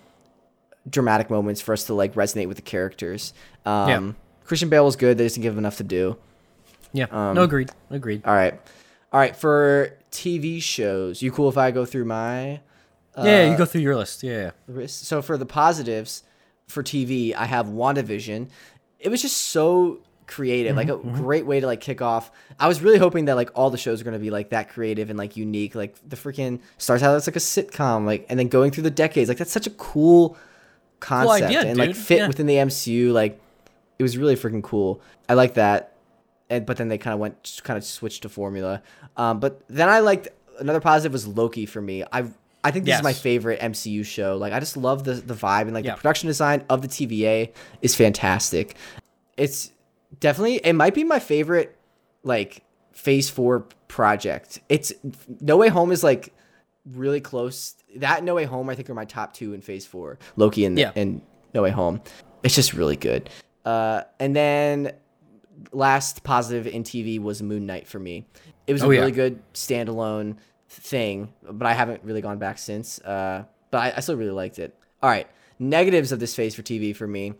dramatic moments for us to like resonate with the characters. Um, Yeah. Christian Bale was good. They just didn't give him enough to do. Yeah. Um, no, agreed. Agreed. All right, all right. For TV shows, you cool if I go through my yeah, yeah, uh, you go through your list. Yeah? So for the positives for TV, I have WandaVision. It was just so creative, like a great way to like kick off. I was really hoping that like all the shows are gonna be like that creative and like unique. Like the freaking starts out as like a sitcom, like and then going through the decades. Like that's such a cool concept idea, and like fit Yeah. within the MCU. Like it was really freaking cool. I like that. And but then they kind of went kind of switched to formula. Um, but then I liked another positive was Loki for me. I I think this is my favorite MCU show. Like I just love the the vibe and like Yeah. the production design of the TVA is fantastic. It's definitely it might be my favorite like phase 4 project. It's No Way Home is like really close. That No Way Home I think are my top 2 in phase 4. Loki and Yeah. and No Way Home. It's just really good. Uh and then last positive in TV was Moon Knight for me. It was a Oh, yeah. really good standalone thing, but I haven't really gone back since. Uh, but I, I still really liked it. All right, negatives of this phase for TV for me.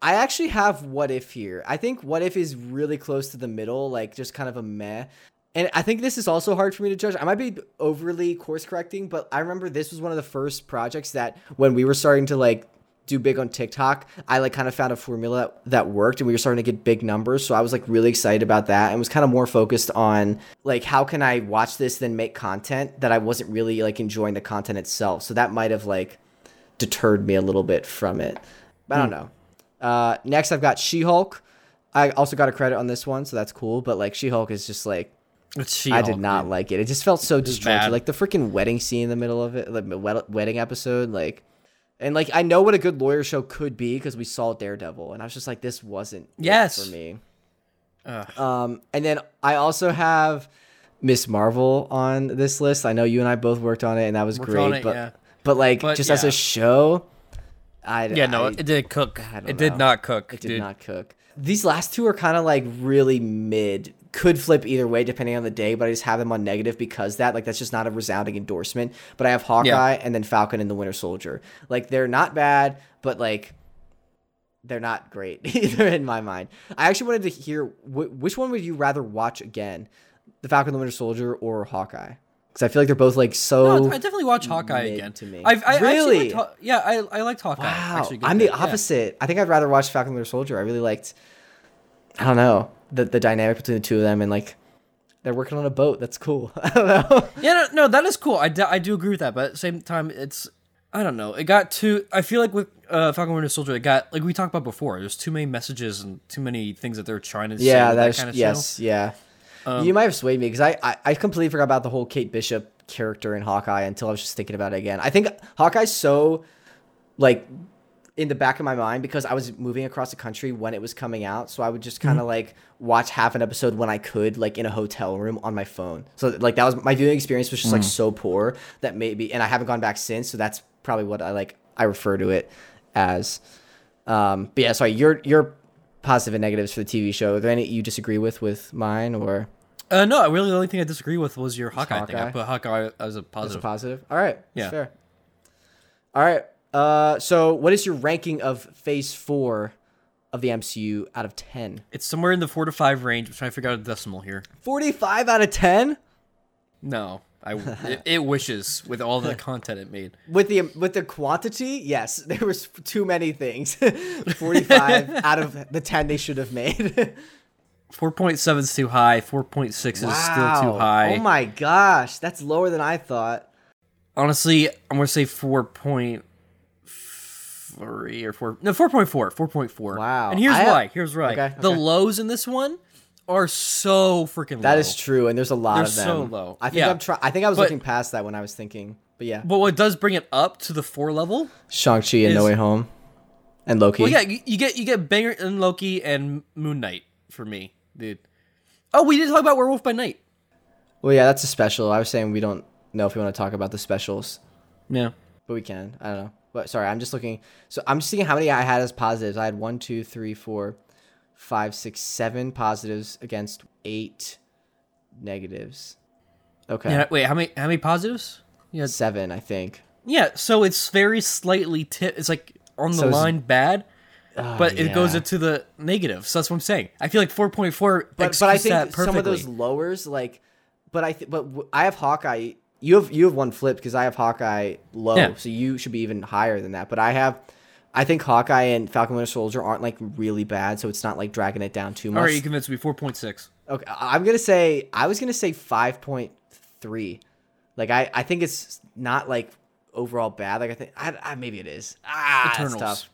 I actually have What If here. I think What If is really close to the middle, like just kind of a meh. And I think this is also hard for me to judge. I might be overly course correcting, but I remember this was one of the first projects that when we were starting to like do big on TikTok, I like kind of found a formula that worked and we were starting to get big numbers. So I was like really excited about that and was kind of more focused on like how can I watch this then make content that I wasn't really like enjoying the content itself. So that might have like deterred me a little bit from it. I don't hmm. know. Uh, next I've got She-Hulk. I also got a credit on this one, so that's cool. But like She-Hulk is just like It's I did not dude. like it. It just felt so disjointed. Like the freaking wedding scene in the middle of it, like wed- wedding episode, like, and like I know what a good lawyer show could be because we saw Daredevil, and I was just like, this wasn't Yes. for me. Ugh. Um, and then I also have Ms. Marvel on this list. I know you and I both worked on it, and that was Worked great. it, but yeah. but like But, just as a show, I Yeah, no, I, it did cook. I don't It did not cook. it did dude. not cook. These last two are kind of like really mid. Could flip either way depending on the day, but I just have them on negative because that like that's just not a resounding endorsement. But I have Hawkeye and then Falcon and the Winter Soldier. Like they're not bad, but like they're not great either in my mind. I actually wanted to hear wh- which one would you rather watch again, the Falcon and the Winter Soldier or Hawkeye? Because I feel like they're both like so. No, I definitely watch Hawkeye again. to me. I've, I Really? Liked Haw- yeah, I I liked Hawkeye. Wow, Actually, I'm the bit, yeah. opposite. I think I'd rather watch Falcon Winter Soldier. I really liked. I don't know the the dynamic between the two of them and like they're working on a boat. That's cool. I don't know. Yeah, no, no, that is cool. I, d- I do agree with that, but at the same time, it's I don't know. It got too. I feel like with uh, Falcon Winter Soldier, it got like we talked about before. There's too many messages and too many things that they're trying to say. yeah, with that's that kind of yes, yeah. Um, you might have swayed me because I, I I completely forgot about the whole Kate Bishop character in Hawkeye until I was just thinking about it again. I think Hawkeye's so like in the back of my mind because I was moving across the country when it was coming out, so I would just Mm-hmm. kind of like watch half an episode when I could, like in a hotel room on my phone. So like that was my viewing experience was just Mm. like so poor that maybe, and I haven't gone back since, so that's probably what I like. I refer to it as. Um, but yeah, sorry, your your positive and negatives for the TV show. Are there any you disagree with with mine or Uh, no, really, the only thing I disagree with was your Hawkeye, thing. I Hawkeye? put Hawkeye as a as a positive. positive? All right, Yeah. fair. All right. Uh, so what is your ranking of Phase Four of the MCU out of ten? it's somewhere in the four to five range. Which I'm trying to figure out a decimal here. Forty-five out of ten. No, I it, it wishes with all the content it made. With the with the quantity, yes, there was too many things. Forty-five out of the ten they should have made. Four point seven is too high. Four point six is still too high. Oh my gosh, that's lower than I thought. Honestly, I'm gonna say four point three or four. No, four point four. Four point four. Wow. And here's I why. Here's why. Okay, The lows in this one are so freaking low. That is true, and there's a lot They're of them. so low. I think Yeah. I'm trying. I think I was But- looking past that when I was thinking. But yeah, But what does bring it up to the four level? Shang Chi and No Way Home, and Loki. Well, yeah, you, you get you get Banger and Loki and Moon Knight for me, dude. Oh, we didn't talk about Werewolf by Night. Well, yeah, that's a special. I was saying we don't know if we want to talk about the specials, Yeah. but we can. I don't know. But sorry, I'm just looking. So I'm just seeing how many I had as positives. I had one, two, three, four, five, six, seven positives against eight negatives. Okay, Yeah. Wait, how many how many positives? Yeah. seven, I think. Yeah. So it's very slightly tip. It's like on the So line bad, ah, but it goes into the negative. So that's what I'm saying. I feel like 4.4 but but I think that some of those lowers like, but I th- but w- I have Hawkeye. You have you have one flip because I have Hawkeye low, Yeah. so you should be even higher than that. But I have, I think Hawkeye and Falcon Winter Soldier aren't like really bad, so it's not like dragging it down too much. All right, you convinced me. 4.6. Okay, I- I'm gonna say I was gonna say five point three. Like I, I think it's not like overall bad. Like I think I, I maybe it is. Ah, it's Eternals. tough.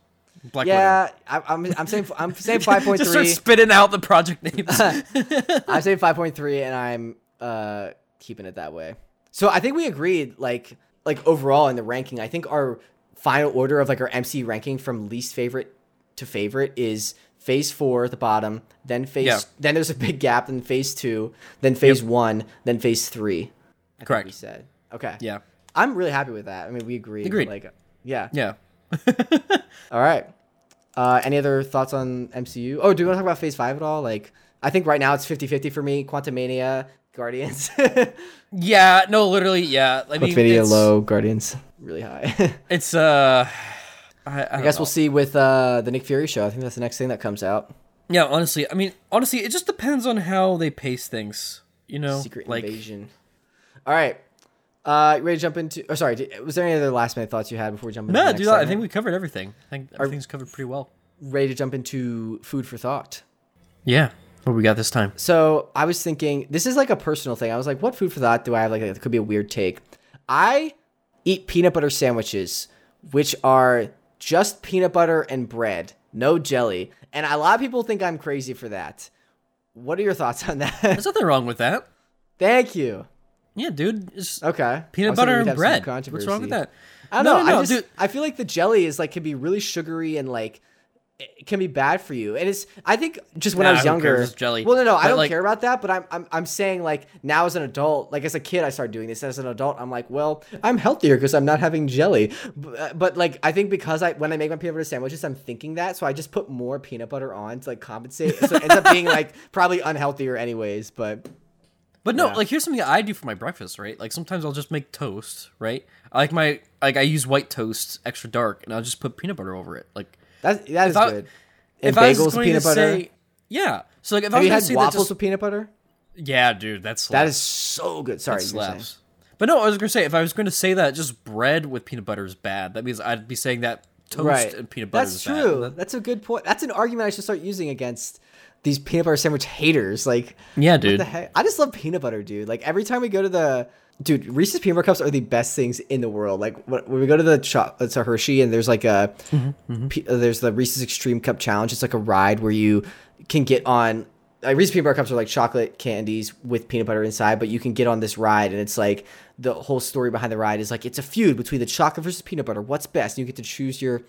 Black Yeah, I, I'm I'm saying I'm saying five point Just start spitting out the project names. I'm saying five point three, and I'm uh keeping it that way. So I think we agreed. Like like overall in the ranking, I think our final order of like our MC ranking from least favorite to favorite is phase four at the bottom, then phase Yeah. then there's a big gap, then phase two, then phase one, then phase three. I Correct. We said okay. yeah. I'm really happy with that. I mean, we agreed. Agreed. Like, yeah. Yeah. All right. Uh, any other thoughts on MCU? Oh, do you want to talk about Phase Five at all? Like, I think right now it's 50-50 for me. Quantumania, Guardians. Yeah, no, literally, yeah. I mean, Quantumania low, Guardians really high. It's uh, I, I, I guess we'll see with uh, the Nick Fury show. I think that's the next thing that comes out. Yeah, honestly, I mean, honestly, it just depends on how they pace things. You know, Secret like Invasion. All right. Uh, ready to jump into? Oh, sorry. Was there any other last minute thoughts you had before we jump into? the no, dude. I think we covered everything. I think everything's covered pretty well. ready to jump into food for thought. Yeah, what we got this time? So I was thinking, this is like a personal thing. I was like, what food for thought do I have? Like, it could be a weird take. I eat peanut butter sandwiches, which are just peanut butter and bread, no jelly. And a lot of people think I'm crazy for that. What are your thoughts on that? There's nothing wrong with that. Thank you. Yeah, dude. Okay. Peanut butter and bread. What's wrong with that? I don't No, know. no, no, I just. I feel like the jelly is like can be really sugary and like it can be bad for you. And it's I think just when I was younger, cares? Jelly. Well, no, no, I don't like- care about that. But I'm, I'm I'm saying like now as an adult, like as a kid, I started doing this. As an adult, I'm like, well, I'm healthier because I'm not having jelly. But, but like I think because I when I make my peanut butter sandwiches, I'm thinking that, so I just put more peanut butter on to like compensate. So it ends up being like probably unhealthier anyways. But But no, Yeah. like here's something I do for my breakfast, right? Like sometimes I'll just make toast, right? I like my like I use white toast extra dark, and I'll just put peanut butter over it. Like that that is I- good. And if I was bagels with going peanut to butter. say, yeah. So like if I Have was you had waffles just, with peanut butter? yeah, dude, that's That is so good. Sorry, that you were saying. slaps. But no, I was gonna say if I was going to say that just bread with peanut butter is bad, that means I'd be saying that toast right. and peanut butter That's is true. bad. That's true. That's a good point. That's an argument I should start using against these peanut butter sandwich haters. Like, Yeah, what dude. the heck? I just love peanut butter, dude. Like every time we go to the dude, Reese's peanut butter cups are the best things in the world. Like when we go to the shop, it's a Hershey, and there's like a Mm-hmm, pe- uh, there's the Reese's Extreme Cup Challenge. It's like a ride where you can get on. Like Reese's peanut butter cups are like chocolate candies with peanut butter inside, but you can get on this ride, and it's like the whole story behind the ride is like it's a feud between the chocolate versus peanut butter. What's best? And you get to choose your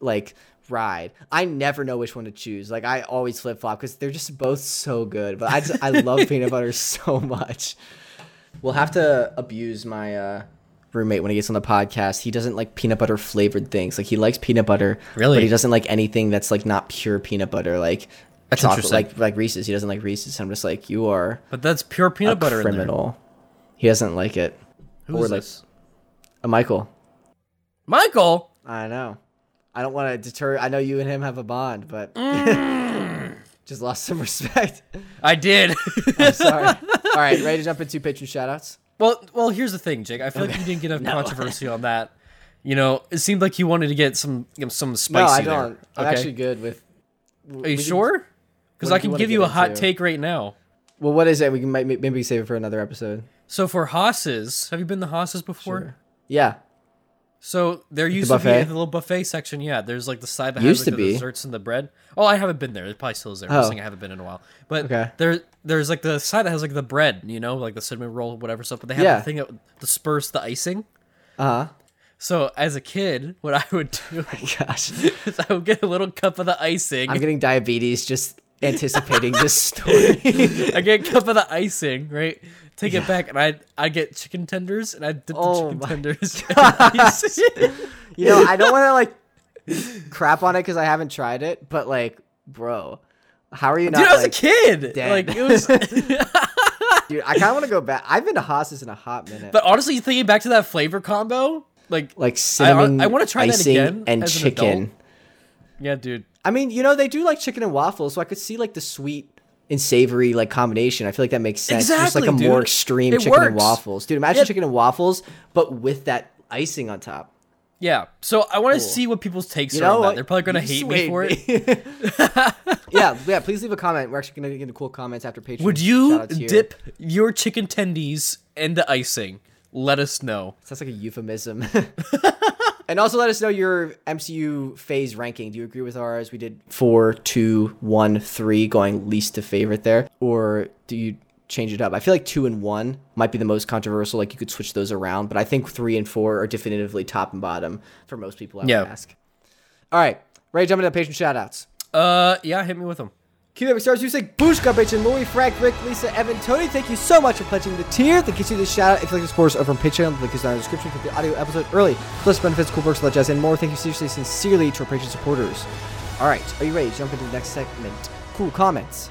like ride. I never know which one to choose. Like I always flip flop because they're just both so good. But I just I love peanut butter so much. We'll have to abuse my uh, roommate when he gets on the podcast. He doesn't like peanut butter flavored things. Like he likes peanut butter, Really? but he doesn't like anything that's like not pure peanut butter. Like That's chocolate, interesting. like like Reese's. He doesn't like Reese's. I'm just like you are But that's pure peanut a butter criminal. He doesn't like it. Who Or is like- this? Uh, Michael. Michael. I know. I don't want to deter. I know you and him have a bond, but just lost some respect. I did. I'm sorry. All right, ready to jump into patron shoutouts? well, well, here's the thing, Jake. I feel like you didn't get enough controversy on that. You know, it seemed like you wanted to get some you know, some No, I don't. I'm Okay? actually good with. Are you sure? Because I can give you a hot into? take right now. Well, what is it? We can might, maybe save it for another episode. So for Hoss's, have you been to Hoss's before? Yeah. So there used to be the little buffet section. Yeah, there's like the side that Used has to the be. desserts and the bread. Oh, I haven't been there. It probably still is there. I'm Oh. saying I haven't been in a while. But Okay. there, there's like the side that has like the bread, you know, like the cinnamon roll, whatever stuff. But they have Yeah. the thing that disperse the icing. Uh huh. So as a kid, what I would do Gosh, is I would get a little cup of the icing. I'm getting diabetes just anticipating this story. I get a cup of the icing, right? Take it back, and I I get chicken tenders, and I dip Oh the chicken tenders. you know, I don't want to like crap on it because I haven't tried it, but like, bro, how are you not? Dude, I was like, a kid. dead. Like it was. Dude, I kind of want to go back. I've been to Hoss's in a hot minute. but honestly, thinking back to that flavor combo, like like cinnamon, I wanna try that again and chicken. Yeah, dude. I mean, you know, they do like chicken and waffles, so I could see like the sweet and savory like combination. I feel like that makes sense. Exactly, Just like a Exactly, more extreme It chicken and waffles. Dude, imagine chicken and waffles, but with that icing on top. Yeah. So I want to Cool. see what people's takes You are on that. They're probably gonna hate me for it. it. yeah, yeah. Please leave a comment. We're actually gonna get into cool comments after Patreon. Would you dip your chicken tendies into icing? Let us know. Sounds like a euphemism. and also let us know your MCU phase ranking. Do you agree with ours? We did four, two, one, three, going least to favorite there, or do you change it up? I feel like two and one might be the most controversial. Like you could switch those around, but I think three and four are definitively top and bottom for most people. I Yeah. would ask. All right, ready to jump into patron shoutouts. Uh, yeah, hit me with them. Keep up stars music, Booshka, Patreon, Louis, Frank, Rick, Lisa, Evan, Tony. Thank you so much for pledging the tier. That gets you the shout out if you like the sports over on Patreon. The link is down in the description. Get the audio episode early. Plus benefits, cool perks, jazz, and more. Thank you seriously, sincerely to our Patreon supporters. All right, are you ready to jump into the next segment? Cool comments.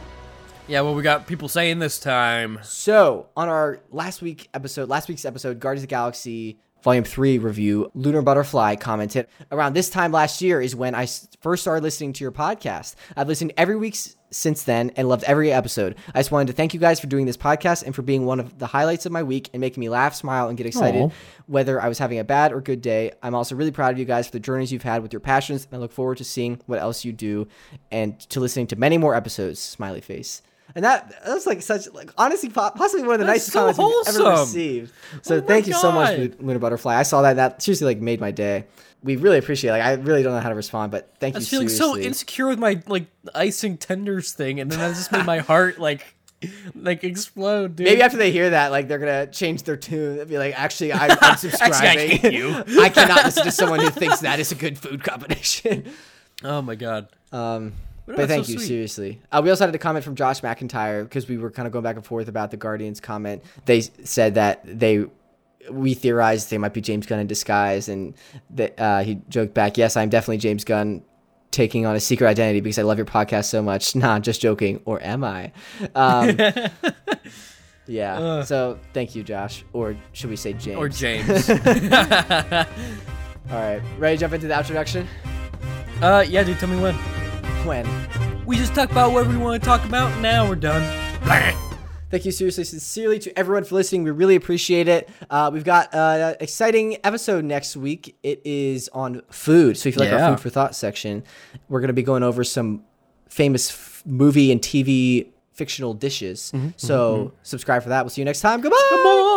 Yeah, well, we got people saying this time. So on our last week episode, last week's episode, Guardians of the Galaxy Volume Three review, Lunar Butterfly commented around this time last year is when I first started listening to your podcast. I've listened every week s- since then and loved every episode. I just wanted to thank you guys for doing this podcast and for being one of the highlights of my week and making me laugh, smile, and get excited. Aw. Whether I was having a bad or good day, I'm also really proud of you guys for the journeys you've had with your passions, and I look forward to seeing what else you do and to listening to many more episodes. Smiley face. And that that's like such like honestly possibly one of the That's nicest so comments we've ever received. So Oh thank you so much, God. Lu- Lunar Butterfly. I saw that. That seriously like made my day. We really appreciate. it. Like I really don't know how to respond, but thank you. I you. was feeling so insecure with my like icing tenders thing, and then that just made my heart like like explode, dude. Maybe after they hear that, like they're gonna change their tune. They'll be like, "Actually, I'm unsubscribing. hate you." I cannot listen to someone who thinks that is a good food combination." oh my god. Um, But but thank so you, sweet. seriously. Uh, we also had a comment from Josh McIntyre because we were kind of going back and forth about the Guardians comment. They said that they, we theorized they might be James Gunn in disguise, and that uh, he joked back, "Yes, I'm definitely James Gunn." Taking on a secret identity because I love your podcast so much. Nah, just joking. Or am I? Um, yeah. Uh. so thank you, Josh. Or should we say James? Or James. All right. Ready to jump into the introduction? uh, yeah, dude. Tell me when. When? We just talked about what we want to talk about. Now we're done. Thank you seriously, sincerely to everyone for listening. We really appreciate it. Uh, we've got an exciting episode next week. It is on food. So if you like Yeah. our food for thought section, we're going to be going over some famous f- movie and TV fictional dishes. Mm-hmm. so mm-hmm. subscribe for that. We'll see you next time. Goodbye. On.